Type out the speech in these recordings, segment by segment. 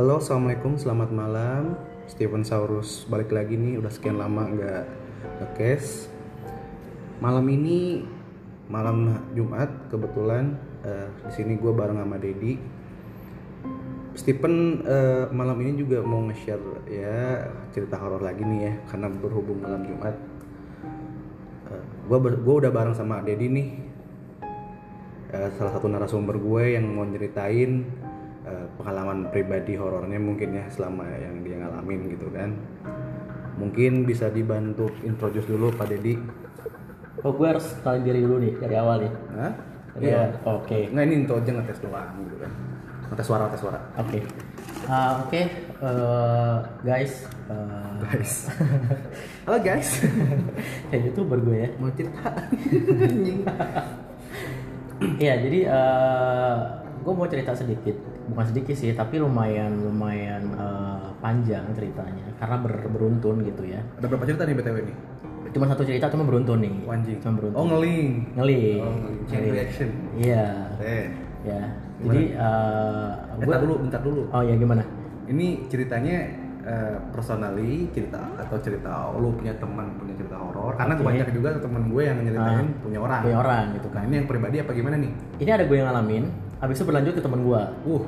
Halo, assalamualaikum, selamat malam. Steven Saurus balik lagi nih, udah sekian lama nggak ngekes. Malam ini malam Jumat kebetulan eh, di sini gue bareng sama Dedi. Stephen eh, malam ini juga mau nge-share ya cerita horor lagi nih ya karena berhubung malam Jumat. Eh, gue gue udah bareng sama Dedi nih salah satu narasumber gue yang mau nyeritain eh, pengalaman pribadi horornya mungkin ya selama yang dia ngalamin gitu kan mungkin bisa dibantu introduce dulu Pak Dedi Oh, gue harus kenalin diri dulu nih dari awal nih. Hah? Iya, oke. nggak ini intro aja ngetes doang gitu kan ngetes suara ngetes suara Oke. Ah, Oke, eh, guys. eh, guys halo guys kayak youtuber gue ya. mau cerita Iya, jadi eh, gue mau cerita sedikit, bukan sedikit sih, tapi lumayan lumayan eh, panjang ceritanya karena ber- beruntun gitu ya. ada berapa cerita nih btw nih Cuma satu cerita cuma beruntun nih. Wanjing. Cuma beruntun. oh ngeling Ngeling. oh ngeling reaction Iya, eh ya. Jadi eh gue bentar dulu bentar dulu Oh ya gimana? ini ceritanya eh, personally cerita atau cerita lu punya teman punya cerita horor karena Oke. banyak juga teman gue yang nyeritain Ah, punya orang Punya orang gitu nah kan. ini yang pribadi apa gimana nih Ini ada gue yang ngalamin, habis itu berlanjut ke temen gue. uh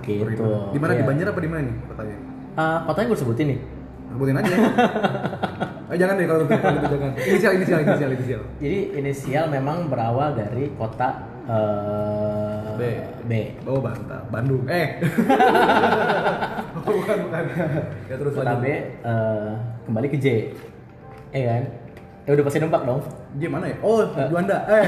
Gitu. di mana di Iya. Banjar apa di mana nih katanya Ah, kotanya gue sebutin nih. sebutin aja oh, jangan deh kalau kalau gitu jangan inisial inisial inisial inisial Jadi inisial memang berawal dari kota eh, B. B. oh bantah Bandung eh oh, bukan bukan ya terus Kota B lanjut eh, kembali ke J. Eh kan? Ya udah pasti nebak dong. J mana ya oh Juanda eh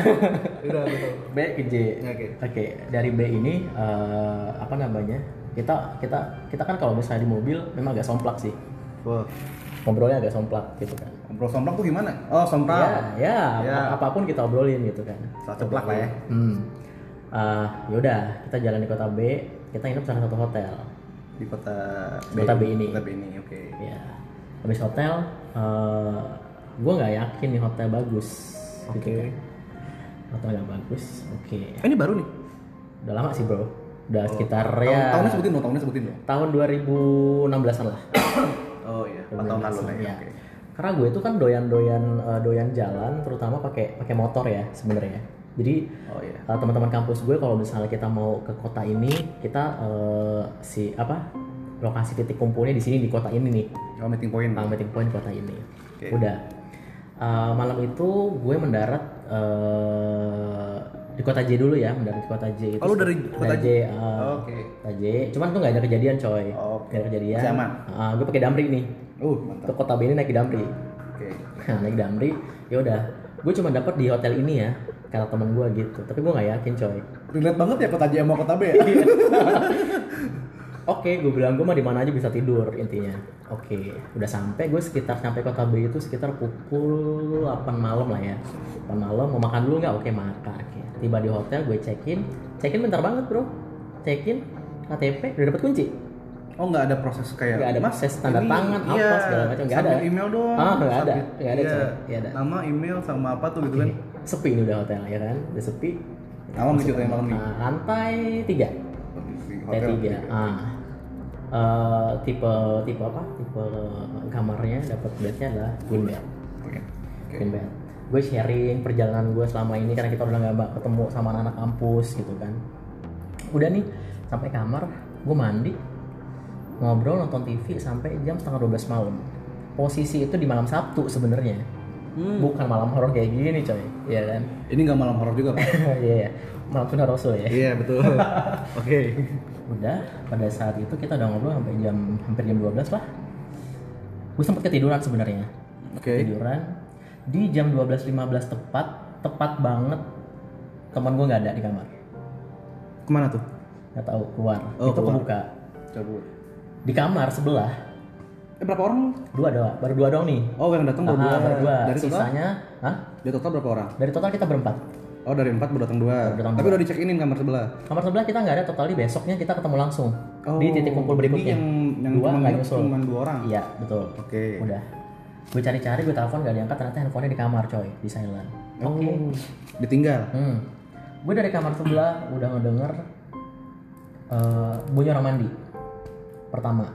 udah betul B ke J. Ya, oke. Oke, dari B ini eh, apa namanya? Kita kita kita kan kalau misalnya di mobil memang agak somplak sih. Wah, Ngobrolnya agak somplak gitu kan. ngobrol somplak tuh gimana? Oh, sompral. Ya, ya, Ya. apa pun kita obrolin gitu kan. Salah ceplak lah ya. Hmm. Ah, yaudah, kita jalan di kota B, kita nginep salah satu hotel. Di kota Kota B ini. Kota B ini, oke. Ya, habis hotel, eh gue nggak yakin nih hotel bagus. gitu Oke. kan. Hotel nggak bagus, oke. Oh, ini baru nih. Udah lama sih bro, udah sekitar Tahun, ya tahunnya sebutin dong, tahunnya sebutin dong. tahun 2016an lah. Oh iya, 4 tahun lalu lah ya. Ya. Oke. Karena gue itu kan doyan-doyan eh, doyan jalan, terutama pakai pakai motor ya sebenarnya. Jadi Oh iya. Uh, teman-teman kampus gue kalau misalnya kita mau ke kota ini kita uh, si apa lokasi titik kumpulnya di sini di kota ini nih Oh, meeting point. uh, meeting point kota ini Oke. udah Uh, malam itu gue mendarat uh, di kota J dulu ya mendarat di kota J itu Oh, dari kota J uh, Oh, Oke. kota J cuman tuh nggak ada kejadian coy Oh, oke. nggak ada kejadian aman? Uh, gue pakai damri nih Uh, ke mantap. kota B ini naik damri Oke. Nah, naik damri ya udah gue cuma dapat di hotel ini ya kata teman gue gitu tapi gue nggak yakin coy Relate banget ya kota J sama kota B ya? Oke, gue bilang gue mah di mana aja bisa tidur intinya. Oke, udah sampai gue sekitar sampai kota B itu sekitar pukul 8 malam lah ya. 8 malam mau makan dulu nggak? Oke makan. Oke. Tiba di hotel gue check in, check in bentar banget bro. Check in KTP udah dapet kunci. Oh, nggak ada proses kayak Nggak ada "Mas, proses tanda ini- tangan, apa, iya, segala macam. Nggak ada. email doang. Ah, nggak ada. Nggak ada, Iya. ada. Nama, email sama apa tuh gitu Oke, kan? Sepi ini udah hotel ya kan, udah sepi. Malam ceritanya malam nih. Nah, lantai tiga. Lantai tiga. Ah. Eh, tipe tipe apa? Tipe kamarnya dapat bednya adalah queen bed. Queen bed. Gue sharing perjalanan gue selama ini karena kita udah nggak ketemu sama anak-anak kampus gitu kan. Udah nih sampai kamar, gue mandi, ngobrol nonton TV sampai jam setengah 12 malam. Posisi itu di malam Sabtu sebenarnya, Hmm. bukan malam horor kayak gini coy, Iya kan? Ini nggak malam horor juga, Pak? Iya, iya. malam tuna rasul ya. Iya, betul. Oke. Udah pada saat itu kita udah ngobrol sampai jam hampir jam 12 lah gue sempet ketiduran sebenarnya Oke. ketiduran di jam 12.15 tepat tepat banget teman gue nggak ada di kamar Ke mana tuh? nggak tahu keluar Oh, itu keluar. kebuka Coba. di kamar sebelah Eh berapa orang? dua doang baru dua doang nih Oh yang datang baru dua. baru dua Dari total? sisanya Hah? Dari total berapa orang? dari total kita berempat Oh dari empat baru datang dua. Baru datang Tapi dua. udah di check inin kamar sebelah. kamar sebelah kita nggak ada totali besoknya kita ketemu langsung di titik kumpul Oh, berikutnya yang yang dua cuma nggak nyusul cuma dua orang. iya betul Oke. udah gue cari-cari gue telepon gak diangkat ternyata handphonenya di kamar coy di silent oke Oh, ditinggal. hmm. gue dari kamar sebelah udah ngedenger eh, bunyi orang mandi pertama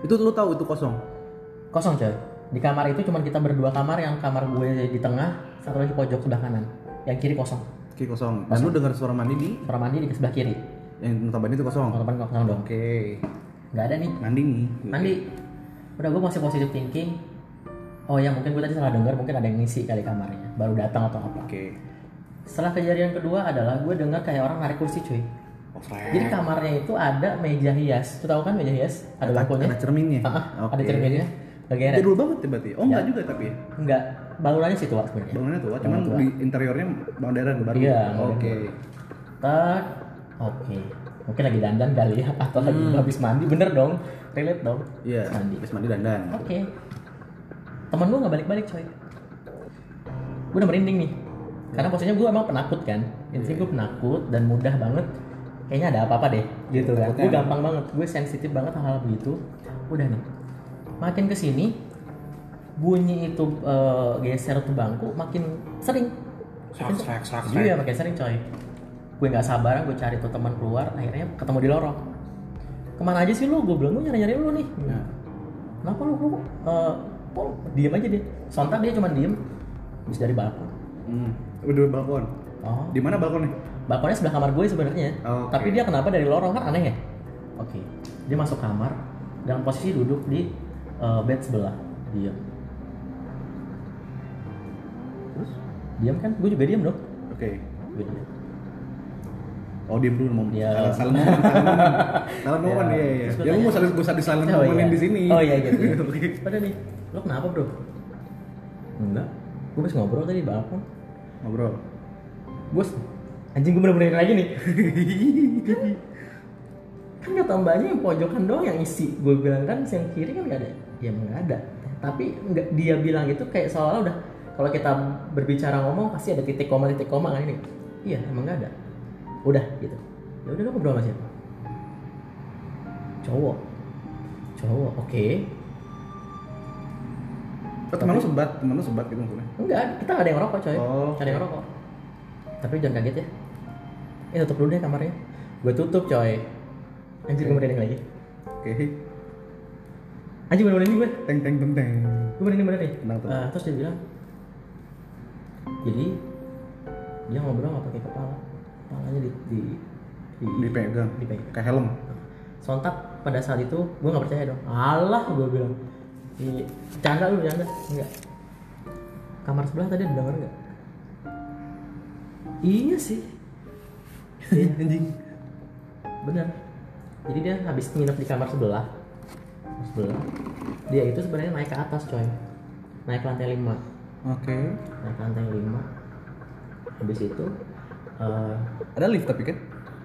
Itu lu tahu itu kosong. kosong coy di kamar itu cuma kita berdua kamar yang kamar gue di tengah satu lagi pojok sebelah kanan. Yang kiri kosong. Oke kosong. Dan lu dengar suara mandi di? Kamar mandi di sebelah kiri. Yang notabene itu kosong. depan kosong dong. Oke. nggak ada nih. Mandi nih. mandi. Udah gue masih positive thinking. Oh ya mungkin gue tadi salah dengar mungkin ada yang ngisi kali kamarnya. Baru datang atau apa. Oke. setelah kejadian kedua adalah gue dengar kayak orang narik kursi cuy. Oh, jadi kamarnya itu ada meja hias. Lu tahu kan meja hias? Ada bangkunya Ada cerminnya. Ah, ah, Oke. ada cerminnya legeret Jadul banget ya berarti. Oh enggak juga tapi ya. enggak bangunannya sih tua sebenarnya Bangunannya tua, cuman tua. di interiornya modern baru. Iya, Oke. Tak, oke. Mungkin lagi dandan kali ya, atau lagi habis mandi, bener dong, relate dong. Iya. Mandi. Habis mandi dandan. Oke. Temen gue nggak balik-balik coy. Gue udah merinding nih, karena posisinya gue emang penakut kan. Intinya gue penakut dan mudah banget. Kayaknya ada apa-apa deh, gitu kan. Gue ada. gampang banget, gue sensitif banget hal-hal begitu. Udah nih, makin ke sini bunyi itu eh, geser tuh bangku makin sering serak, serak, Iya makin sering coy Gue gak sabaran gue cari tuh teman keluar Akhirnya ketemu di lorong Ke mana aja sih lu? Gue bilang gue nyari-nyari lu nih Nah. Kenapa lu? Lu eh, kok diem aja deh Sontak dia cuma diem Habis dari balkon Hmm. Udah balkon. Oh Di mana balkonnya? Balkonnya sebelah kamar gue sebenarnya Oke. Tapi dia kenapa dari lorong kan aneh ya? Oke Dia masuk kamar Dalam posisi duduk di eh, bed sebelah Diam Terus? Diam kan? Gue juga diam dong Oke. Gue diam Oh diem dulu mau salah momen Iya. iya iya. Terus gua Ya lu mau salah gue sadis salah Oh, iya. di sini. Oh iya gitu. Pada nih, lo kenapa bro? Enggak, gue habis ngobrol tadi di balkon. Ngobrol. Bos, anjing gue bener-bener lagi nih. kan kata mbaknya yang pojokan doang yang isi. Gue bilang kan yang kiri kan nggak ada. Ya nggak ada. Tapi nggak dia bilang itu kayak seolah udah kalau kita berbicara ngomong pasti ada titik koma titik koma kan ini. Iya emang nggak ada. Udah gitu. Ya udah lo ngobrol sama siapa? Cowok. Cowok. Oke. Oh, teman lu sebat, teman lu sebat gitu maksudnya. Enggak, kita nggak ada yang ngerokok coy. Oh, ada yang ngerokok. Tapi jangan kaget ya. Eh tutup dulu deh kamarnya. Gue tutup coy. Anjir gue merinding lagi. Oke. Anjir bener merinding gue. Teng teng teng teng. Gue merinding bener nih. Tenang, tenang. Eh, terus dia bilang, jadi dia ngobrol nggak pakai kepala, kepalanya di di, di Dipegang. dipegang. Kayak helm. Sontak pada saat itu gue nggak percaya dong. Alah gue bilang, di canda lu canda enggak. Kamar sebelah tadi ada denger nggak? Iya sih. Iya anjing. Bener. Jadi dia habis nginep di kamar sebelah. Kamar sebelah. Dia itu sebenarnya naik ke atas coy. Naik ke lantai 5 Oke. Naik ke lantai 5 Habis itu eh Ada lift tapi kan?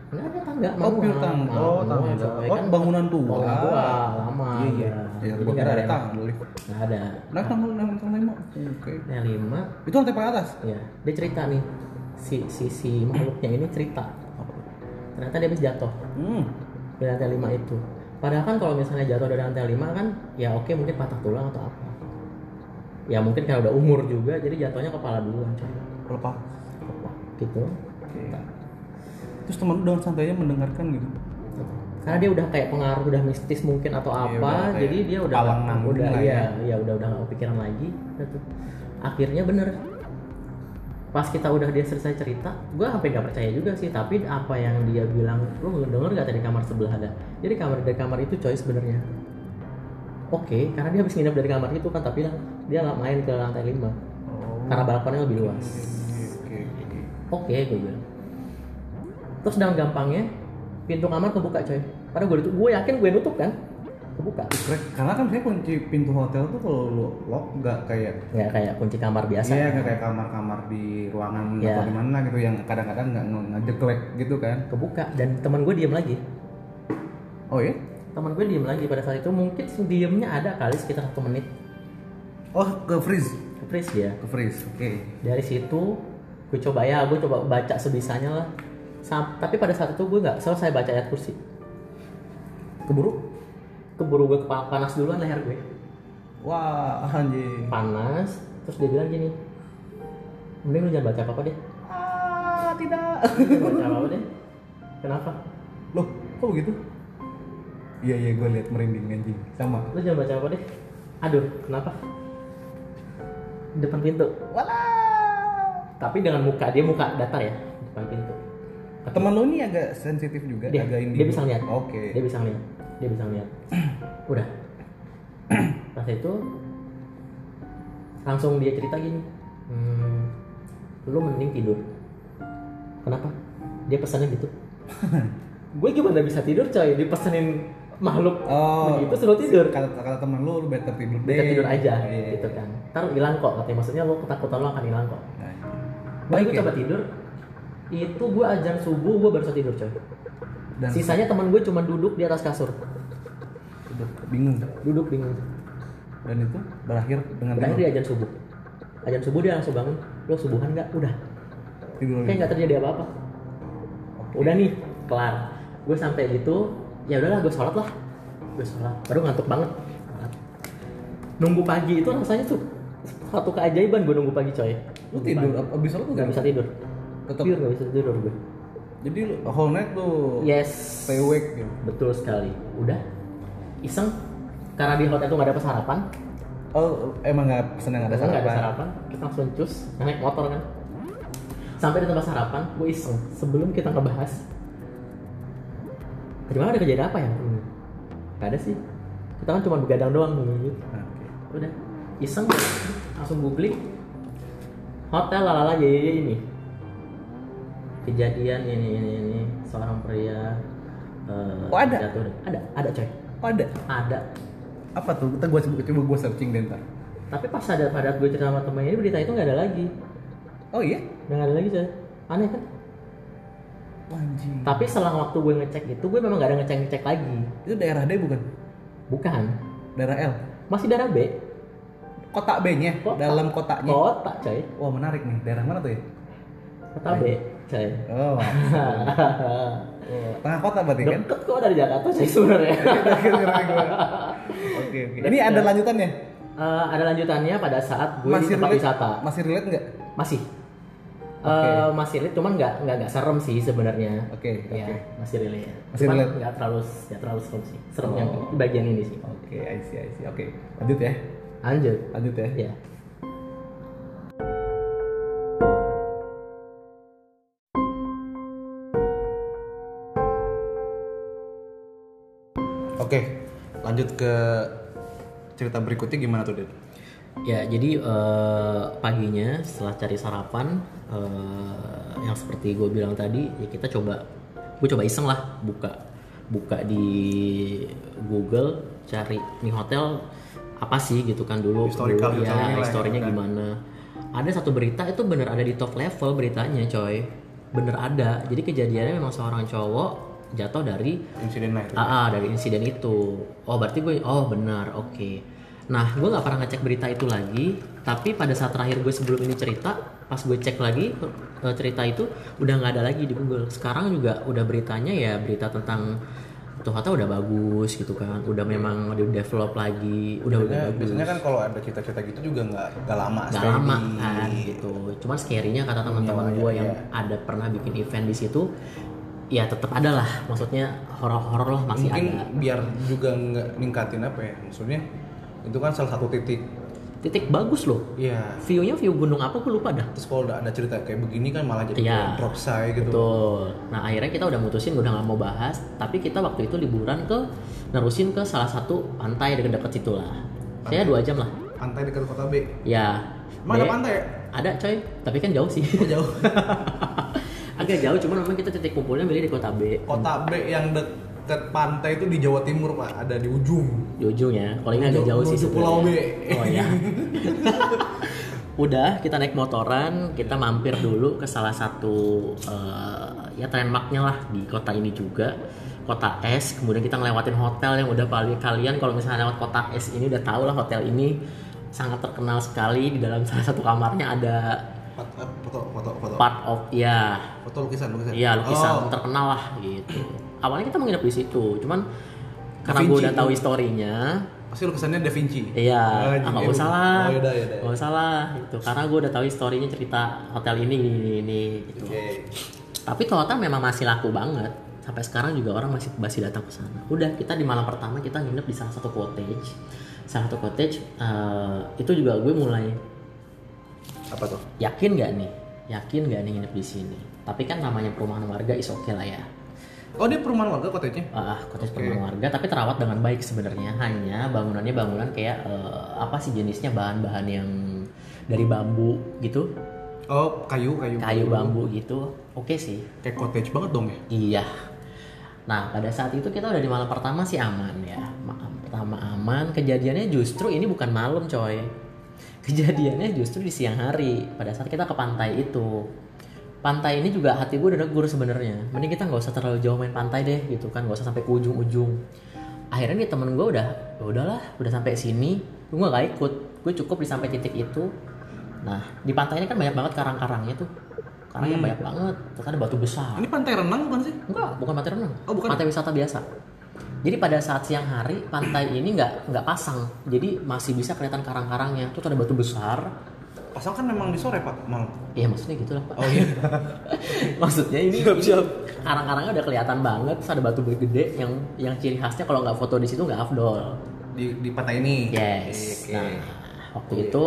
Enggak ada tangga, Oh, pure tangga. Oh, tangga. coy. Oh, bangunan tua. Bangunan tua, lama. Iya iya. Ya, gua kira ada tangga lift. Nggak ada. Nah, tangga tangga lima. Oke. Lantai 5 Itu lantai paling atas. ya dia cerita nih si si si makhluknya ini cerita ternyata dia habis jatuh Hmm. dari lantai 5 itu padahal kan kalau misalnya jatuh dari lantai 5 kan ya oke mungkin patah tulang atau apa ya mungkin karena udah umur juga jadi jatuhnya kepala duluan coy Lepas. Kepala, gitu Oke. Terus teman lu dengan santainya mendengarkan gitu. karena dia udah kayak pengaruh udah mistis mungkin atau Iya, apa kayak jadi dia udah udah lah iya ya. iya udah udah nggak kepikiran lagi tuh. akhirnya bener pas kita udah dia selesai cerita gue sampai nggak percaya juga sih tapi apa yang dia bilang lu denger gak tadi kamar sebelah ada jadi kamar dari kamar itu coy sebenarnya oke karena dia habis nginep dari kamar itu kan tapi dia nggak main ke lantai 5 Oh. karena balkonnya lebih luas Oke oke. oke gue bilang terus dengan gampangnya pintu kamar kebuka coy padahal gue tutup gue yakin gue nutup kan kebuka. Karena kan saya kunci pintu hotel tuh kalau lu lock nggak kayak nggak kayak kunci kamar biasa Iya nggak kayak kamar-kamar di ruangan Iya. atau di mana gitu yang kadang-kadang nggak nge- ngejeklek gitu kan. kebuka dan teman gue diem lagi Oh ya? teman gue diem lagi pada saat itu mungkin diemnya ada kali sekitar satu menit Oh ke freeze. freeze dia Ke freeze. Oke. dari situ gue coba ya gue coba baca sebisanya lah Sam- tapi pada saat itu gue nggak selesai baca ayat kursi keburu keburu gue kepala panas duluan leher gue Wah anjing. panas terus dia bilang gini mending lu jangan baca apa apa deh Ah tidak. Baca apa apa deh kenapa Loh kok begitu? Iya iya gue liat merinding anjing. Sama. Lu jangan baca apa deh. Aduh, kenapa? Depan pintu. Walah. Tapi dengan muka dia muka datar ya, depan pintu. Temen lu ini agak sensitif juga, Dia, agak dia bisa lihat. Oke. Dia bisa lihat. Dia bisa lihat. Udah. Pas itu langsung dia cerita gini. Hmm, lu mending tidur. Kenapa? Dia pesannya gitu. gue gimana bisa tidur coy? Dipesenin makhluk Oh, begitu suruh tidur. Kata kata temen lu, lu better tidur deh. Tidur aja Iya. gitu kan. Ntar hilang kok katanya. Maksudnya lo ketakutan lo akan hilang kok. Nah, Baik gue ya? coba tidur. Itu gue ajan subuh gue baru tidur coy. Dan Sisanya teman gue cuma duduk di atas kasur. udah bingung. Duduk bingung. Dan itu berakhir dengan Berakhir di ajan subuh. Ajan subuh dia langsung bangun. Lo subuhan nggak? Udah. tidur Kayak nggak terjadi apa-apa. Udah nih, kelar. Gue sampai gitu, ya udahlah gue sholat lah. Gue sholat. Baru ngantuk banget. Nunggu pagi itu rasanya tuh satu keajaiban gue nunggu pagi coy. Lu tidur ab- abis sholat tuh Gak bisa tidur. Tetep. Pure gak bisa tidur gue. Jadi lu whole night lu Yes. stay awake gitu. Betul sekali. Udah. Iseng. Karena di hotel tuh gak ada sarapan. Oh, emang nggak pesen yang ada Ada nggak ada sarapan? sarapan. Kita langsung cus. Naik motor kan. Sampai di tempat sarapan, gue iseng. Sebelum kita ngebahas. Malam ada kejadian apa ya? Hmm. Gak ada sih. Kita kan cuma begadang doang. Gitu. Oke. Udah. Iseng. Langsung googling. Hotel lalala yeye ini. Kejadian ini ini ini seorang pria eh, Oh, ada? jatuh. Ada, ada coy. Oh, ada. Ada. Apa tuh? Kita gua coba coba gua searching deh ntar. Tapi pas ada pada gue cerita sama temen ini berita itu nggak ada lagi. Oh iya? Nggak ada lagi coy. Aneh kan? Anjing. Tapi selang waktu gue ngecek itu gue memang gak ada ngecek ngecek lagi. Itu daerah D bukan? Bukan. Daerah L. Masih darah B. Kota B-nya, Kota. dalam kotanya. Kota coy. Wah, menarik nih. Daerah mana tuh ya? Kota B coy. Oh. oh. Tengah kota berarti kan? Deket kok dari Jakarta sih sebenarnya. Oke, oke. Ini ada lanjutannya? Eh, ada lanjutannya pada saat gue di tempat relate- wisata. Masih relate nggak? Masih. Oke. Eh, masih relate, cuman nggak nggak nggak serem sih sebenarnya. Oke, Iya, oke. masih relate. Masih cuman relate. nggak terlalu nggak terlalu serem sih. Serem Oh. yang bagian ini sih. Oke, I see, I see. Oke, lanjut ya. Lanjut. Lanjut ya. Ya. Oke, lanjut ke cerita berikutnya gimana tuh, Ded? Ya, jadi eh, paginya setelah cari sarapan eh, yang seperti gue bilang tadi, ya kita coba, gue coba iseng lah buka buka di Google cari nih hotel apa sih gitu kan dulu Historical- dulu, historinya lah ya ya, historinya kan. gimana ada satu berita itu bener ada di top level beritanya coy bener ada jadi kejadiannya memang seorang cowok jatuh dari Insiden itu. Ah, ah, dari insiden itu. Oh berarti gue, oh benar, oke. Nah gue nggak pernah ngecek berita itu lagi, tapi pada saat terakhir gue sebelum ini cerita, pas gue cek lagi eh, cerita itu udah nggak ada lagi di Google. Sekarang juga udah beritanya ya berita tentang tuh hotel udah bagus gitu kan, udah memang udah develop lagi, udah udah Biasanya, bagus. biasanya kan kalau ada cerita-cerita gitu juga nggak nggak lama. Gak steady. lama kan gitu. Cuman scary-nya kata teman-teman Iya, gue yang iya. ada pernah bikin event di situ, ya tetap ada lah. Maksudnya horor-horor lah masih Mungkin ada. biar juga nggak ningkatin apa ya? Maksudnya itu kan salah satu titik. Titik bagus loh. Iya. View-nya view gunung apa gue lupa dah. Terus kalau udah ada cerita kayak begini kan malah jadi Iya. kayak drop side gitu. Betul. Nah akhirnya kita udah mutusin udah nggak mau bahas. Tapi kita waktu itu liburan ke nerusin ke salah satu pantai deket-deket situ lah. Saya dua jam lah. Pantai dekat kota B. Ya. Emang ada B- pantai ya? Ada coy. Tapi kan jauh sih. Oh, jauh. Agak jauh. Cuman memang kita titik kumpulnya milih di kota B. kota B yang deket pantai itu di Jawa Timur pak, ada di ujung. Di ujung ya. Kalau ini agak jauh sih. Pulau. B. Oh ya. Udah kita naik motoran, kita mampir dulu ke salah satu eh, ya landmarknya lah di kota ini juga, kota S. Kemudian kita ngelewatin hotel yang udah paling kalian kalau misalnya lewat kota S ini udah tahu lah hotel ini sangat terkenal sekali di dalam salah satu kamarnya ada Foto, foto, foto, foto. part of ya Foto lukisan, lukisan. Iya lukisan Oh, terkenal lah gitu. Awalnya kita mau nginep di situ, cuman Da karena gue udah tahu historinya, pasti lukisannya Da Vinci. iya, ah, jadi- nggak usah lah, Oh, nggak usah lah, gitu. Karena gue udah tahu historinya cerita hotel ini, ini, ini, gitu. Oke. Tapi ternyata memang masih laku banget sampai sekarang juga orang masih masih datang ke sana udah kita di malam pertama kita nginep di salah satu cottage salah satu cottage eh, itu juga gue mulai Apa tuh? yakin gak nih yakin gak nih nginep di sini tapi kan namanya perumahan warga is oke lah ya Oh dia perumahan warga kotanya? ah cottage Oke. perumahan warga tapi terawat dengan baik sebenarnya hanya bangunannya bangunan kayak eh, apa sih jenisnya bahan-bahan yang dari bambu gitu Oh kayu kayu. kayu bambu gitu oke sih Kayak cottage banget dong ya? Iya. Nah, pada saat itu kita udah di malam pertama sih aman ya. Malam pertama aman. Kejadiannya justru ini bukan malam, coy. Kejadiannya justru di siang hari pada saat kita ke pantai itu. Pantai ini juga hati gue udah negur sebenarnya. Mending kita nggak usah terlalu jauh main pantai deh gitu kan, nggak usah sampai ke ujung-ujung. Akhirnya nih temen gue udah, "Ya udahlah, udah sampai sini, gue nggak ikut. Gue cukup di sampai titik itu. Nah, di pantai ini kan banyak banget karang-karangnya tuh. Karangnya banyak banget. Terus ada batu besar. Ini pantai renang bukan sih? Enggak, bukan pantai renang. Oh, bukan? Pantai wisata biasa. Jadi pada saat siang hari pantai ini nggak nggak pasang, jadi masih bisa kelihatan karang-karangnya. Tuh ada batu besar. Pasang kan memang di sore pak malam. Iya maksudnya gitu lah pak. Oh iya. maksudnya ini Siap, siap. karang-karangnya udah kelihatan banget. Terus ada batu gede yang yang ciri khasnya kalau nggak foto di situ nggak afdol. di di pantai ini. Yes. Oke. Nah waktu itu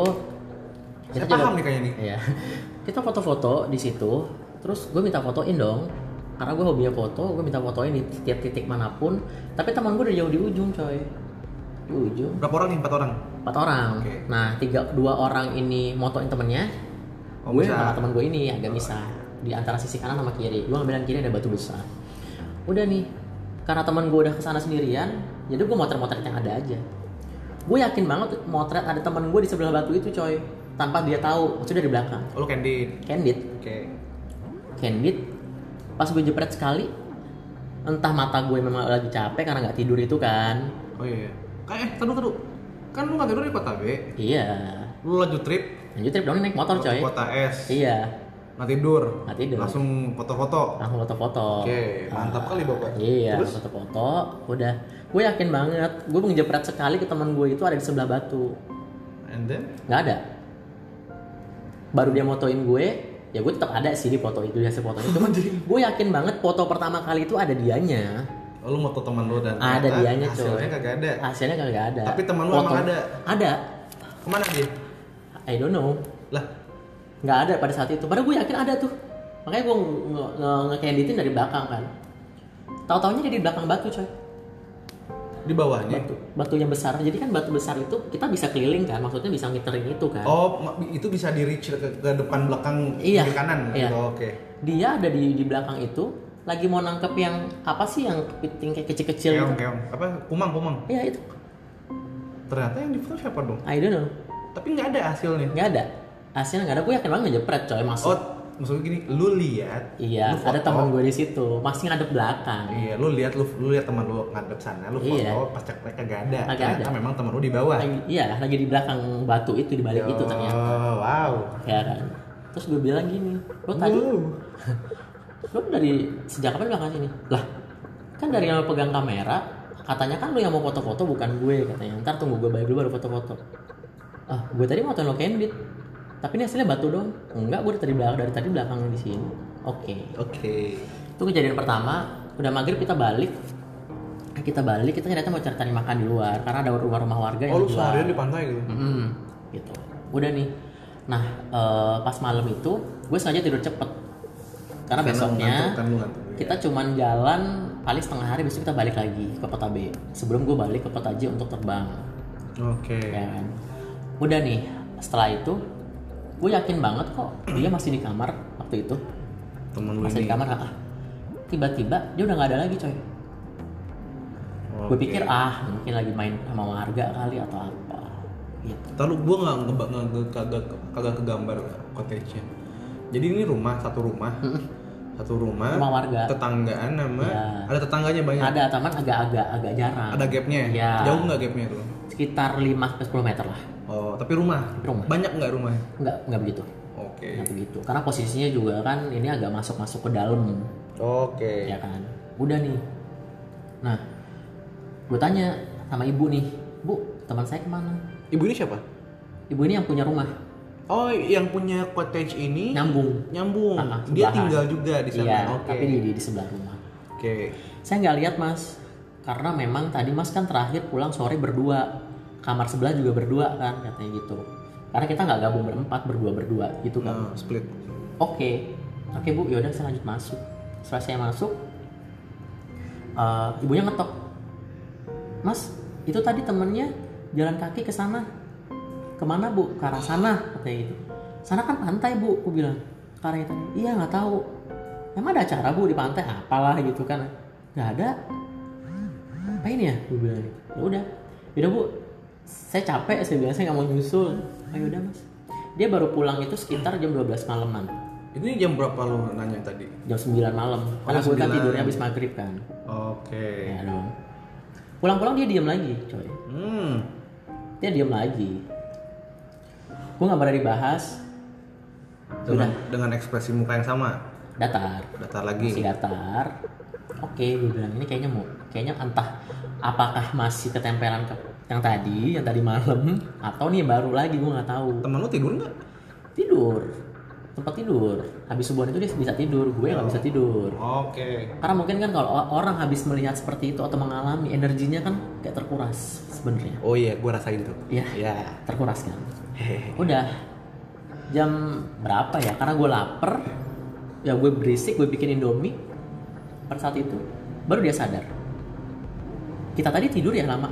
Saya coba- paham nih kayaknya nih. Iya. Kita foto-foto di situ. Terus gue minta fotoin dong. Karena gue hobinya foto, gue minta fotoin di setiap titik mana pun. Tapi teman gue udah jauh di ujung, coy. Di ujung. Berapa orang nih? Empat orang. Empat orang. Oke. Nah, tiga dua orang ini motoin temennya. Oh, gue sama teman gue ini agak misah di antara sisi kanan sama kiri. Gue ngambil yang kiri ada batu besar. Udah nih, karena teman gue udah ke sana sendirian, jadi gue motret-motret yang ada aja. Gue yakin banget motret ada teman gue di sebelah batu itu, coy. Tanpa dia tahu, maksudnya di belakang. Oh, lu candid. Candid, Oke. candid. Pas gue jepret sekali, entah mata gue memang lagi capek karena nggak tidur itu kan. Oh iya. iya. Kayak eh tadu tadu. Kan lu nggak tidur di kota B. Iya. Lu lanjut trip Lanjut trip dong naik motor coy. kota S. Iya. Nggak tidur. Nggak tidur. Langsung foto-foto. Langsung foto-foto. Oke, mantap kali bapak. Iya, Terus? foto-foto. Udah. Gue yakin banget. Gue ngejepret sekali ke teman gue itu ada di sebelah batu. And then Nggak ada. Baru dia motoin gue, ya gue tetap ada sih di foto itu hasil fotonya. Cuman gue yakin banget foto pertama kali itu ada dianya. oh, lu moto teman lu dan Ada ternyata dianya, coy. Hasilnya kagak ada. Hasilnya kagak ada. Tapi teman lu Foto- emang ada? Ada. Ke mana dia? I don't know. Lah, nggak ada pada saat itu padahal gue yakin ada tuh makanya gue nge- nge- nge-canditin dari belakang kan tahu-taunya dia di belakang batu coy di bawahnya. batu batu yang besar jadi kan batu besar itu kita bisa keliling kan maksudnya bisa ngiterin itu kan Oh, itu bisa di reach ke, ke depan belakang Iya. kiri kanan. Iya. Oh, Oke. dia ada di di belakang itu lagi mau nangkep yang apa sih yang kepiting kayak kecil-kecil Keong, gitu keong. Apa? Kumang, kumang. iya itu Ternyata yang di foto siapa dong? I don't know Tapi nggak ada hasilnya. nggak ada hasilnya nggak ada gue yakin banget ngejepret coy masuk Oh, maksudnya gini, lu lihat, iya lu foto, ada teman gue di situ masih ngadep belakang Iya, lu lihat lu lu lihat teman lu ngadep sana, lu foto, Iya. pas cek mereka gak ada. Ternyata ada. memang teman lu di bawah. lagi iya lagi di belakang batu itu di balik itu ternyata Oh, wow. ya kan terus gue bilang gini lo tadi lo dari sejak kapan belakang sini lah kan dari yang pegang kamera katanya kan lo yang mau foto-foto bukan gue katanya ntar tunggu gue balik dulu baru foto-foto ah gue tadi mau lo candid tapi ini hasilnya batu dong enggak gue dari tadi belakang dari tadi belakang di sini oke Oke. itu kejadian pertama udah maghrib kita balik kita balik kita ternyata mau cari-cari makan di luar karena ada rumah-rumah warga yang Oh, lu seharian di pantai gitu. Mm-mm, gitu. Udah nih. Nah, eh, pas malam itu gue sengaja tidur cepet. Karena besoknya ngantuk, kan lu ngantuk. kita cuman jalan paling setengah hari besok kita balik lagi ke kota B. Sebelum gue balik ke kota J untuk terbang. Oke. Ya kan. Udah nih, setelah itu gue yakin banget kok dia masih di kamar waktu itu. Temen lu Masih ini. di kamar, ah. Tiba-tiba dia udah nggak ada lagi coy. Gue pikir ah mungkin lagi main sama warga kali atau apa. Gitu. Lalu gua nggak nggak kagak kagak kegambar cottage-nya. Jadi ini rumah satu rumah. Satu rumah. Rumah warga. Tetanggaan nama. Iya. Ada tetangganya banyak. Ada taman agak-agak agak jarang. Ada gapnya. Iya. Jauh nggak gapnya tuh? Sekitar 5 ke 10 meter lah. Oh, tapi rumah. Rumah. Banyak nggak rumah? Enggak enggak begitu. Oke. Enggak begitu. Karena posisinya juga kan ini agak masuk-masuk ke dalam, Oke. ya kan. Udah nih. Nah, gue tanya sama ibu nih, Bu, teman saya ke mana? Ibu ini siapa? Ibu ini yang punya rumah, Oh, yang punya cottage ini nyambung. nyambung. Ah, ah, Dia tinggal juga di sana. Iya, Oke. tapi di, di, di sebelah rumah. Oke. Saya nggak lihat mas, karena memang tadi mas kan terakhir pulang sore berdua, kamar sebelah juga berdua kan katanya gitu. Karena kita nggak gabung berempat, berdua berdua gitu kan. Nah, split. Oke, oke bu, yaudah saya lanjut masuk. Setelah saya masuk, eh, ibunya ngetok, Mas, itu tadi temennya jalan kaki ke sana, ke mana bu? Ke arah sana, katanya gitu. Sana kan pantai bu, aku bilang. Ke arah itu, iya nggak tahu. Emang ada acara bu di pantai? Apalah gitu kan? Nggak ada. Apa ini ya? Gue bilang gitu. Ya udah, yaudah bu. Saya capek, saya bilang saya nggak mau nyusul. Ayo udah mas. Dia baru pulang itu sekitar jam 12 malaman Ini jam berapa lo nanya tadi? jam 9 malam karena gue kan 9. tidurnya habis maghrib kan Oke. ya dong pulang-pulang dia diam lagi coy Hmm. dia diam lagi gue nggak berani bahas Dengan, dengan ekspresi muka yang sama. datar Datar masih lagi. datar oke gue bilang ini kayaknya mau kayaknya entah apakah masih ketempelan ke yang tadi yang tadi malam atau nih baru lagi gue nggak tahu Temen lu tidur nggak? tidur tempat tidur habis subuhan itu dia bisa tidur gue nggak bisa tidur Oke. Karena mungkin kan kalau orang habis melihat seperti itu atau mengalami energinya kan kayak terkuras sebenarnya. Oh iya, gue rasain tuh. Iya, Ya. terkuras kan. Udah jam berapa ya? Karena gue lapar, ya gue berisik, gue bikin indomie. Pada saat itu baru dia sadar. Kita tadi tidur ya lama.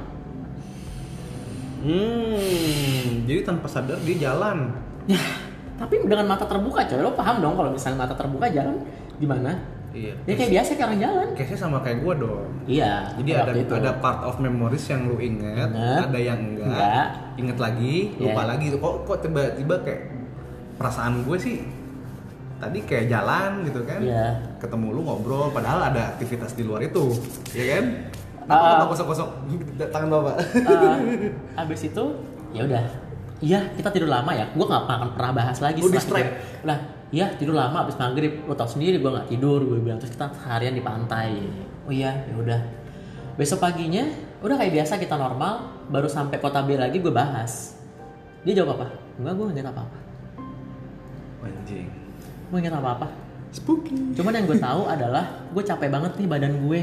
Hmm. Jadi tanpa sadar dia jalan. Tapi dengan mata terbuka coy, lo paham dong kalau misalnya mata terbuka jalan gimana? Iya. Ya kayak biasa kayak orang jalan. Case-nya sama kayak gue dong. Iya. Jadi ada itu. ada part of memories yang lu inget, Inget. ada yang enggak, Enggak. inget lagi, lupa Iya. lagi. Kok kok tiba-tiba kayak perasaan gue sih tadi kayak jalan gitu kan, Iya. ketemu lu ngobrol, padahal ada aktivitas di luar itu, ya kan? Ah. Apa kosong-kosong tangan bapak? Eh, habis itu ya udah iya kita tidur lama ya. Gue nggak akan pernah bahas lagi Lu distract. itu. lah iya tidur lama habis maghrib. Lo tau sendiri gue nggak tidur. Gue bilang terus kita seharian di pantai. Oh iya ya udah. Besok paginya udah kayak biasa kita normal. Baru sampai kota B lagi gue bahas. Dia jawab apa? Enggak gue nggak apa apa Anjing. gue nggak apa apa Spooky. cuman yang gue tahu adalah gue capek banget nih badan gue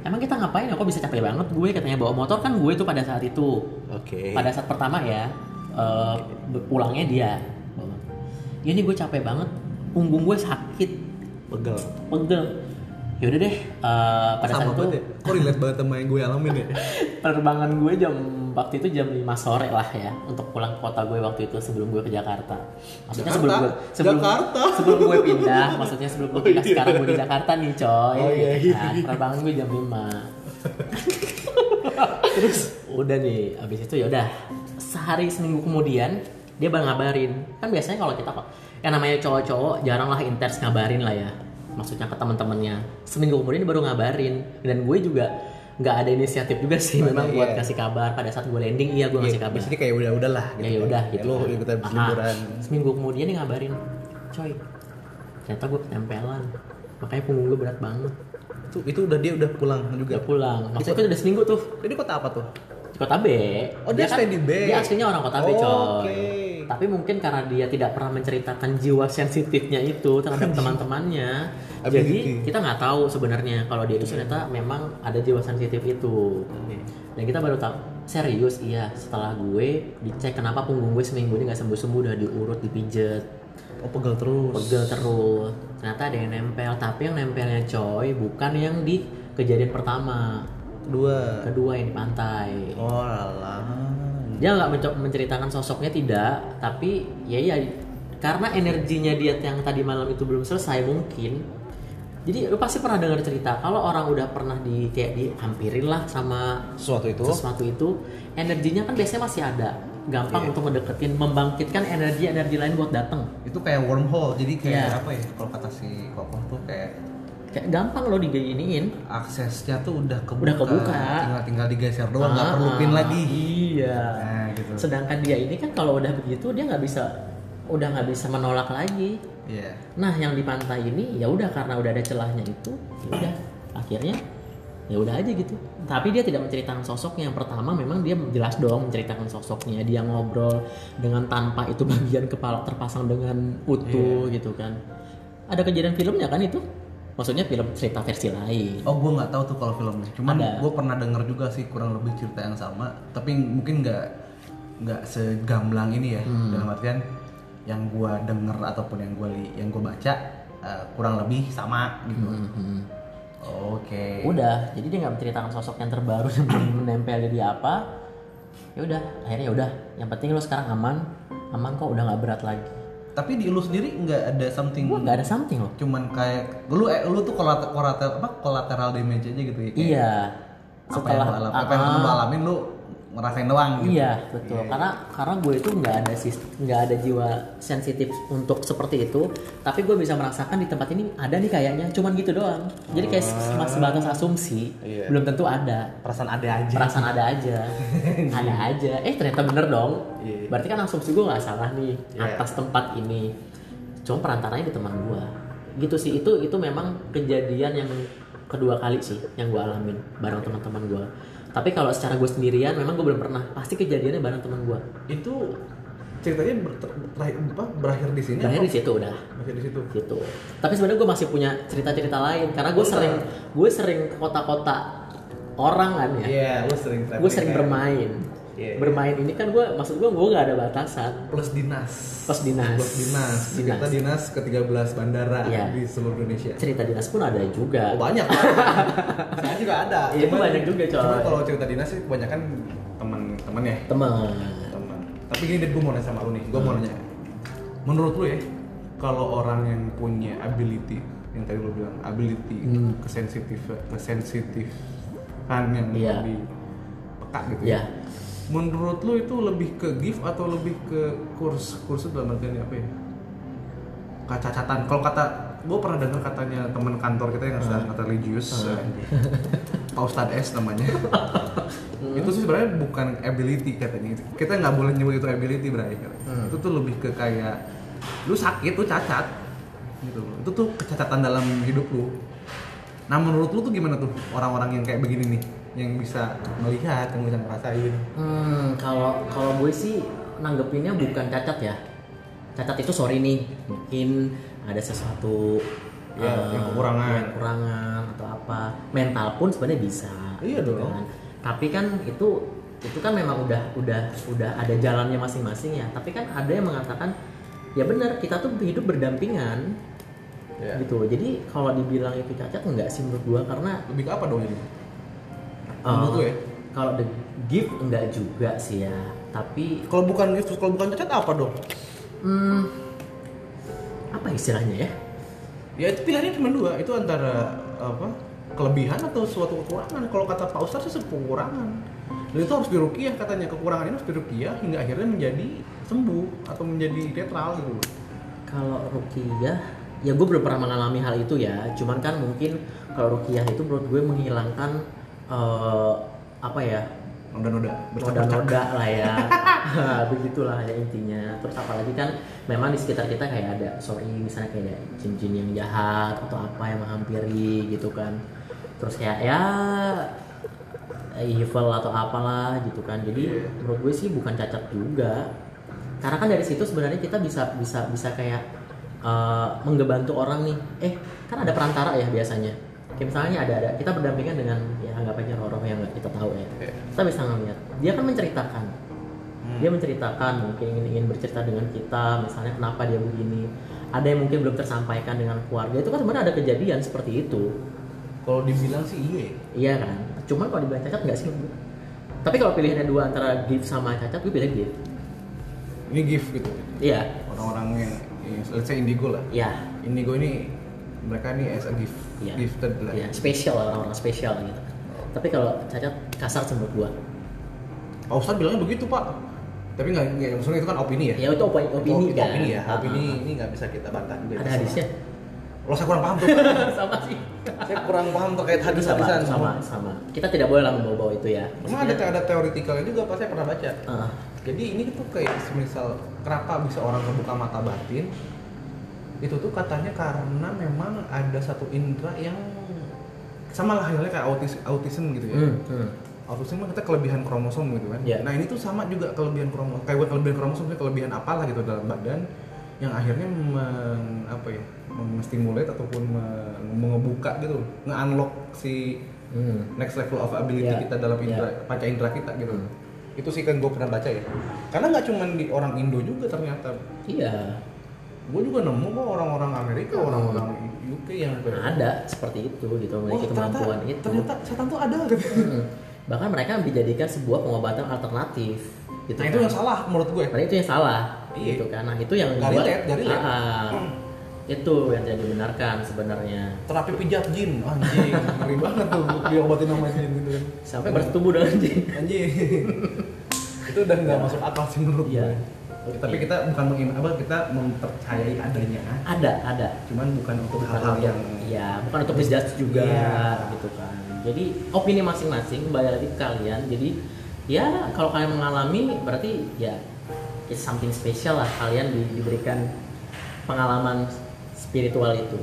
Emang kita ngapain ya? Kok bisa capek banget gue katanya bawa motor kan gue tuh pada saat itu Oke. pada saat pertama ya eh, pulangnya dia ya ini gue capek banget punggung gue sakit Pegel. pegel yaudah deh eh, pada saat Sama itu banget ya. Kok relate banget sama yang gue alamin ya? penerbangan gue jam waktu itu jam 5 sore lah ya untuk pulang ke kota gue waktu itu sebelum gue ke Jakarta. Maksudnya sebelum Jakarta? gue sebelum Jakarta? sebelum gue pindah maksudnya sebelum gue pindah sekarang gue di Jakarta nih coy. Oh, iya, iya, kan. penerbangan gue jam 5 terus udah nih abis itu ya udah sehari seminggu kemudian dia baru ngabarin. Kan biasanya kalau kita kok yang namanya cowok-cowok jarang lah intens ngabarin lah ya. Maksudnya ke teman-temannya seminggu kemudian dia baru ngabarin. Dan gue juga nggak ada inisiatif juga sih Mana, memang buat iya. kasih kabar pada saat gue landing iya gue ngasih kabar Biasanya kayak udah-udah lah ya ya udah gitu Lu kan. ikutan Ah, liburan. seminggu kemudian dia ngabarin coy ternyata gue ketempelan makanya punggung gue berat banget Itu, itu udah dia udah pulang juga. udah pulang maksudnya itu udah seminggu tuh Jadi kota apa tuh? di kota B. Oh, dia stay di B. Dia aslinya orang kota B, coy. Oke. Tapi mungkin karena dia tidak pernah menceritakan jiwa sensitifnya itu terhadap teman-temannya, jadi kita nggak tahu sebenarnya kalau dia itu ternyata memang ada jiwa sensitif itu. Dan kita baru tahu serius iya setelah gue dicek kenapa punggung gue seminggu ini nggak sembuh-sembuh udah diurut dipijet Oh pegel terus. pegel terus ternyata ada yang nempel tapi yang nempelnya coy bukan yang di kejadian pertama Dua. kedua yang di pantai Oh alah. Dia nggak mencoba menceritakan sosoknya tidak tapi ya ya karena energinya dia yang tadi malam itu belum selesai mungkin jadi lu pasti pernah dengar cerita kalau orang udah pernah di kayak dihampirin lah sama Sesuatu itu. sesuatu itu energinya kan biasanya masih ada gampang untuk mendeketin membangkitkan energi energi lain buat datang Itu kayak wormhole. Jadi kayak Iya. apa ya? Kalau kata si Kokoh tuh kayak kayak gampang loh diginiin aksesnya tuh udah kebuka. Udah kebuka. Tinggal tinggal digeser doang, nggak Ah, perlu pin lagi. Iya Nah gitu. sedangkan dia ini kan kalau udah begitu dia nggak bisa udah nggak bisa menolak lagi Iya. Nah, yang di pantai ini ya udah karena udah ada celahnya itu, ya udah akhirnya ya udah aja gitu. Tapi dia tidak menceritakan sosoknya. Yang pertama memang dia jelas dong menceritakan sosoknya. Dia ngobrol dengan tanpa itu bagian kepala terpasang dengan utuh gitu kan. Ada kejadian filmnya kan itu? Maksudnya film cerita versi lain Oh, gue nggak tahu tuh kalau filmnya. Cuman gue pernah denger juga sih kurang lebih cerita yang sama. Tapi mungkin nggak nggak segamblang ini ya. Dalam artian yang gue denger ataupun yang gue yang gue baca eh, kurang lebih sama gitu. Mhm. Oke. udah jadi dia nggak menceritakan sosok yang terbaru yang belum menempel di apa ya udah akhirnya ya udah yang penting lo sekarang aman aman kok udah nggak berat lagi Tapi di lu sendiri nggak ada something gua nggak ada something loh. cuman kayak lu eh, lu tuh kolateral kolateral apa collateral damage aja gitu ya. Kayak iya. Apa yang lu alami, apa yang Ah, lu alamin lu ngerasain doang gitu. Iya betul. Karena karena gue itu nggak ada nggak ada jiwa sensitif untuk seperti itu. Tapi gue bisa merasakan di tempat ini ada nih kayaknya cuman gitu doang. Jadi kayak s- masih batas asumsi Iya. belum tentu ada. Perasaan ada aja. perasaan ada aja. Ada aja. Eh ternyata bener dong. Iya. berarti kan asumsi gue nggak salah nih Iya. atas tempat ini. Cuma perantaranya di teman gue. Gitu sih itu itu memang kejadian yang kedua kali sih yang gue alamin bareng teman-teman gue tapi kalau secara gue sendirian memang gue belum pernah. Pasti kejadiannya bareng teman gue Itu ceritanya ber- terakhir berakhir di sini berakhir di situ udah. Berakhir di situ. gitu. Tapi sebenarnya gue masih punya cerita-cerita lain karena gue Oh, sering gue sering ke kota-kota orang kan ya. Iya, lu sering traveling gue sering kan? bermain Iya, iya. bermain ini kan gue maksud gue gue gak ada batasan plus dinas. Plus dinas. Plus dinas. Dinas. Kita dinas ke 13 bandara Iya. di seluruh Indonesia. cerita dinas pun ada juga Oh, banyak. Saya juga ada. Iya, itu banyak juga, coy. Cuma kalau cerita dinas sih kebanyakan teman-teman ya. teman Teman. Tapi gini deh gue mau nanya sama lu nih. Gue mau nanya. Menurut lu ya, kalau orang yang punya ability yang tadi lu bilang ability Hmm. kesensitif kesensitifan yang Iya. lebih peka gitu ya ya. Menurut lu itu lebih ke gift atau lebih ke kurs kurs itu dalam artian apa ya? Kecacatan. Kalau kata gue pernah dengar katanya teman kantor kita yang sangat religius, eh, Pak Ustadz S namanya. itu sih sebenarnya bukan ability katanya. Kita nggak boleh nyebut itu ability berarti. Itu tuh lebih ke kayak lu sakit, lu cacat, gitu. loh. Itu tuh kecacatan dalam hidup lu. Nah menurut lu tuh gimana tuh orang-orang yang kayak begini nih, yang bisa melihat, yang bisa ngerasain? hmm, kalau kalau gue sih nanggepinnya bukan cacat ya cacat itu sorry nih mungkin ada sesuatu Ya, eh, yang kekurangan. yang kekurangan atau apa mental pun sebenarnya bisa Iya gitu dong. kan. tapi kan itu itu kan memang udah udah udah ada jalannya masing-masing ya tapi kan ada yang mengatakan ya benar kita tuh hidup berdampingan Ya. gitu jadi kalau dibilang itu cacat enggak sih menurut gua karena Lebih ke apa dong ini? Menurut lu ya? kalau the gift enggak juga sih ya tapi Kalau bukan itu, kalau bukan cacat apa dong? hmm, apa istilahnya ya Ya itu pilihannya cuma dua, itu antara apa kelebihan atau suatu kekurangan. Kalau kata Pak Ustadz sih kekurangan. Dan itu harus dirukiah katanya kekurangan ini harus dirukiah hingga akhirnya menjadi sembuh atau menjadi netral gitu. kalau rukiah ya gue belum pernah mengalami hal itu ya cuman kan mungkin kalau rukiah itu menurut gue menghilangkan eh, apa ya? Noda-noda noda-noda lah ya. Begitulah ya intinya. Terus apalagi kan memang di sekitar kita kayak ada sorry misalnya kayak jin-jin yang jahat atau apa yang menghampiri gitu kan. Terus kayak ya evil atau apalah gitu kan. Jadi menurut gue sih bukan cacat juga. Karena kan dari situ sebenarnya kita bisa bisa bisa kayak eh, menggebantu orang nih. Eh kan ada perantara ya biasanya kayak misalnya ada ada kita berdampingan dengan ya anggap aja orang yang nggak kita tahu ya. Iya. kita bisa ngeliat dia kan menceritakan. Dia menceritakan mungkin ingin ingin bercerita dengan kita misalnya kenapa dia begini. Ada yang mungkin belum tersampaikan dengan keluarga. Itu kan sebenarnya ada kejadian seperti itu. Kalau dibilang sih iya. iya kan? Cuman kalau dibilang cacat nggak sih? Tapi kalau pilihannya dua antara gift sama cacat gue pilih gift. Ini gift gitu. iya. Orang-orang yang, yang let's say indigo lah. iya. Indigo ini mereka ini as a gift, Iya. gifted lah. iya spesial lah, orang-orang spesial gitu tapi kalau cacat kasar sih menurut gua Pak Ustadz bilangnya begitu Pak. Tapi nggak, maksudnya itu kan opini ya. ya itu opini, opini Itu kan opini ya. Ah, Opini ah. ini nggak bisa kita bantah juga. ada hadisnya Kalau saya kurang paham tuh. sama sih saya kurang paham terkait sama, hadis-hadisan. sama sama kita tidak boleh lah membawa-bawa itu ya Cuma ada ada teoretikalnya juga, Pak. Saya pernah baca. Ah, Jadi ini tuh kayak semisal kenapa bisa orang kebuka mata batin? Itu tuh katanya karena memang ada satu indera yang sama lah halnya kayak autis autism gitu ya. hmm, hmm. Autism kan kita kelebihan kromosom gitu kan. Iya. Nah ini tuh sama juga kelebihan kromosom. Kayak kelebihan kromosom, kelebihan apalah gitu dalam badan yang akhirnya meng, apa ya menstimulate ataupun me- mengebuka gitu nge-unlock si Hmm. next level of ability Iya. kita dalam indera panca indera kita gitu itu sih kan gue pernah baca ya karena nggak cuma di orang Indo juga ternyata Iya, gue juga nemu kok orang-orang Amerika orang-orang UK yang kayak, ada seperti itu gitu "Wah, memiliki kemampuan itu. ternyata setan tuh ada gitu Hmm. Bahkan mereka dijadikan sebuah pengobatan alternatif. Gitu nah itu kan. yang salah menurut gue Nah itu yang salah, Iya. gitu kan. Nah itu yang gak relate. Ah, ah. itu yang tidak dibenarkan sebenarnya. terapi pijat jin anjing ngeri banget tuh diobatin sama jin gitu kan Sampai bersetubuh dengan jin. anjing itu udah nggak masuk akal sih menurut Iya. gue tapi kita bukan mengim apa kita mempercayai adanya Ada, ada. cuman bukan untuk hal-hal yang Iya, bukan untuk misjudge juga, Iya. gitu kan. Jadi opini masing-masing kembali lagi ke kalian. Jadi ya kalau kalian mengalami berarti ya it's something special lah kalian di- diberikan pengalaman spiritual itu.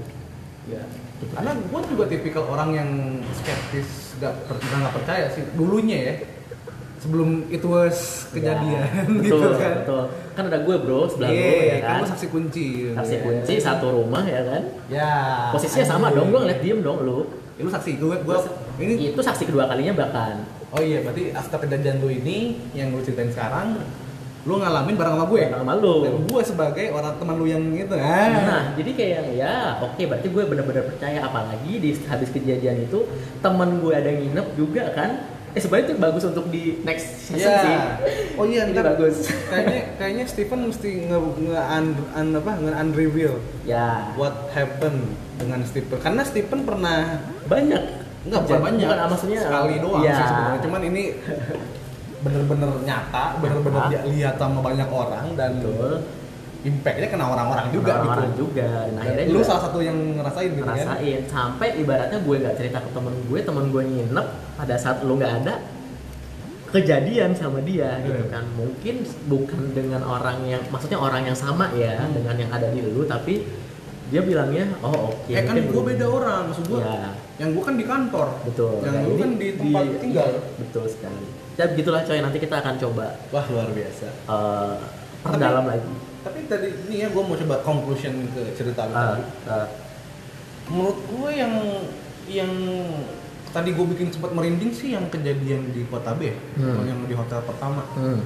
ya Gitu. karena gue juga tipikal orang yang skeptis gak, nggak percaya sih dulunya ya sebelum itu was kejadian Ya, gitu betul, kan betul. Kan ada gue bro sebelah Iya, gue ya kan kan. lu saksi kunci Saksi Ya. kunci satu rumah ya kan. ya Posisinya sama anjing. dong, gue ngeliat diem dong lu. Ya, lu saksi gue gue ini Itu saksi kedua kalinya bahkan. oh iya berarti after kejadian lu ini yang lu ceritain sekarang lu ngalamin bareng sama gue Bareng sama lu. dan gue sebagai orang teman lu yang itu ah Nah, jadi kayak ya oke berarti gue benar-benar percaya apalagi di habis kejadian itu temen gue ada nginep juga kan. Eh sebenarnya itu bagus untuk di next season Iya. sih. Oh iya, Ini ntar bagus. Kayaknya kayaknya Stephen mesti nge, nge un, un- apa nge unreveal Ya, what happened dengan Stephen. Karena Stephen pernah banyak. enggak bukan banyak. Bukan maksudnya sekali doang ya, sih sebenarnya. Cuman ini bener-bener nyata, bener-bener dia lihat sama banyak orang dan Betul. Impactnya kena orang-orang juga orang-orang gitu. juga. Dan Dan akhirnya lu juga salah satu yang ngerasain gitu kan. ngerasain sampai ibaratnya gue gak cerita ke temen gue, temen gue nginep pada saat lu nggak ada kejadian sama dia gitu Hmm. kan mungkin bukan dengan orang yang maksudnya orang yang sama ya Hmm. dengan yang ada di lu tapi dia bilangnya oh oke eh kan gue belum." beda orang, maksud gue. Ya. Yang gue kan di kantor. betul Yang Nah, lu kan di tempat tinggal. betul sekali ya begitulah coy nanti kita akan coba Wah luar biasa. eh perdalam lagi Tapi tadi ini ya gue mau coba conclusion ke cerita lu Ah, tadi. ah, Menurut gue yang yang tadi gue bikin sempat merinding sih yang kejadian di Kota B, Hmm. yang di hotel pertama. hmm.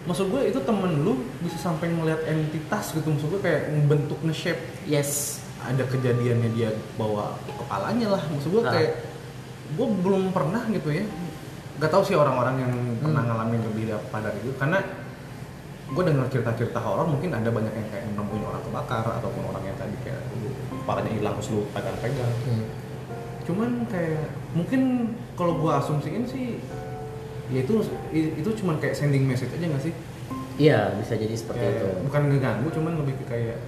Maksud gue itu temen lu bisa sampai ngeliat entitas gitu, maksud gue kayak ngebentuk nge-shape yes ada kejadiannya dia bawa kepalanya lah, maksud gue Ah. kayak gue belum pernah gitu ya, gak tahu sih orang-orang yang pernah Hmm. ngalamin lebih pada itu, karena gue dengar cerita-cerita horor mungkin ada banyak yang kayak nemuin orang kebakar ataupun orang yang tadi kayak kepalanya hilang terus lu pegang-pegang. Hmm. cuman kayak mungkin kalau gue asumsiin sih ya itu itu cuman kayak sending message aja gak sih? Iya bisa jadi seperti Kayak itu. bukan ngeganggu cuman lebih ke kayak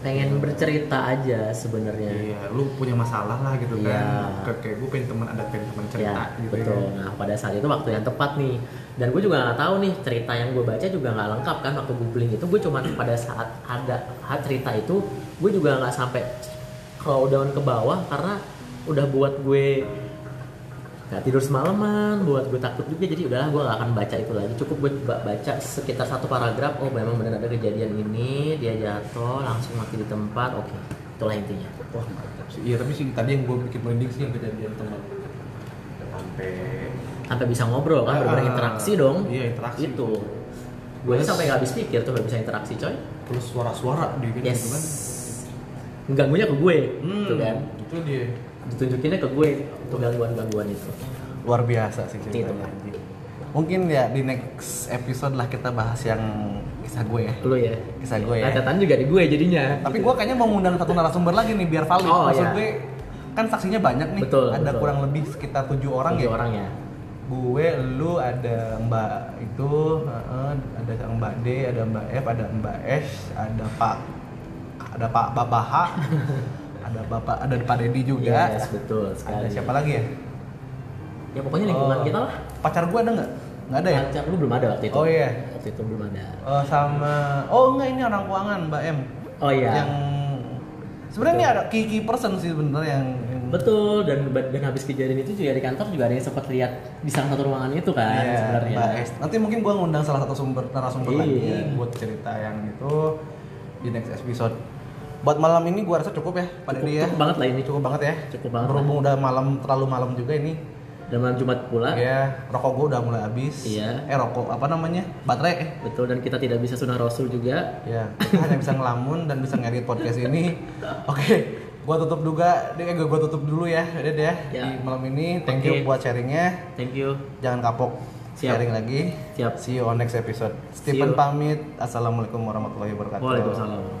pengen bercerita aja sebenarnya iya lu punya masalah lah gitu Iya. kan Kayak- gue pengen teman ada pengen teman cerita ya, gitu betul. ya. Nah pada saat itu waktu yang tepat nih. Dan gue juga nggak tahu nih cerita yang gue baca juga nggak lengkap kan waktu googling itu. Gue cuma pada saat ada cerita itu, gue juga nggak sampai kalau down ke bawah karena udah buat gue nggak tidur semalaman, buat gue takut juga. Jadi udahlah gue nggak akan baca itu lagi. Cukup gue ba- baca sekitar satu paragraf. Oh memang benar ada kejadian ini, dia jatuh langsung mati di tempat. Oke, itulah intinya. wah mantap sih iya tapi sih tadi yang gue bikin merinding sih yang kejadian teman sampai sampai bisa ngobrol kan, Ah, interaksi dong. iya, interaksi. Itu. Gue sampai nggak habis pikir tuh nggak bisa interaksi coy. terus suara-suara di gitu Yes. kan Ganggunya ke gue, hmm, tuh kan. itu dia Ditunjukinnya ke gue untuk gangguan-gangguan itu. luar biasa sih Itu. ceritanya anjing. mungkin ya di next episode lah kita bahas yang kisah gue ya Lu ya. Kisah gue ya. Catatan juga di gue jadinya. tapi gue kayaknya mau ngundang satu narasumber lagi nih biar valid Oh, maksud iya. gue kan saksinya banyak nih Betul, ada betul. kurang lebih sekitar tujuh orang Tujuh ya orang ya. gue lu ada mbak itu ada mbak D ada mbak F ada mbak S ada pak ada pak babaha ada bapak ada pak Dedi juga Yes, betul ada sekali. siapa lagi ya Ya pokoknya lingkungan Oh, kita lah. pacar gue ada nggak nggak ada ya Pacar lu belum ada waktu itu. Oh, iya. Waktu itu belum ada. Oh, sama oh enggak ini orang keuangan mbak M Oh iya. yang sebenarnya ini ada key key person sih sebenarnya yang, yang Betul dan dan habis kejadian itu juga di kantor juga ada yang sempat lihat di salah satu ruangan itu kan Iya, sebenarnya. Mbak S. Nanti mungkin gua ngundang salah satu sumber narasumber Iya. lagi buat cerita yang itu. di next episode. Buat malam ini gua rasa cukup ya, Pak Cukup, Dedi ya. cukup banget lah ini. Cukup banget ya. Cukup banget Berhubung udah malam terlalu malam juga ini. Dan malam Jumat pula. Ya, rokok gua udah mulai habis. Iya. Eh rokok apa namanya? Baterai. Betul dan kita tidak bisa sunah rasul juga. Ya, kita hanya bisa ngelamun dan bisa ngedit podcast ini. Oke, gua tutup juga. Eh, gua, gua tutup dulu ya, Ded ya. Ya. Di malam ini, thank Oke. you buat sharingnya. Thank you. Jangan kapok Siap. sharing lagi. Siap. See you on next episode. Stephen pamit. Assalamualaikum warahmatullahi wabarakatuh. Waalaikumsalam.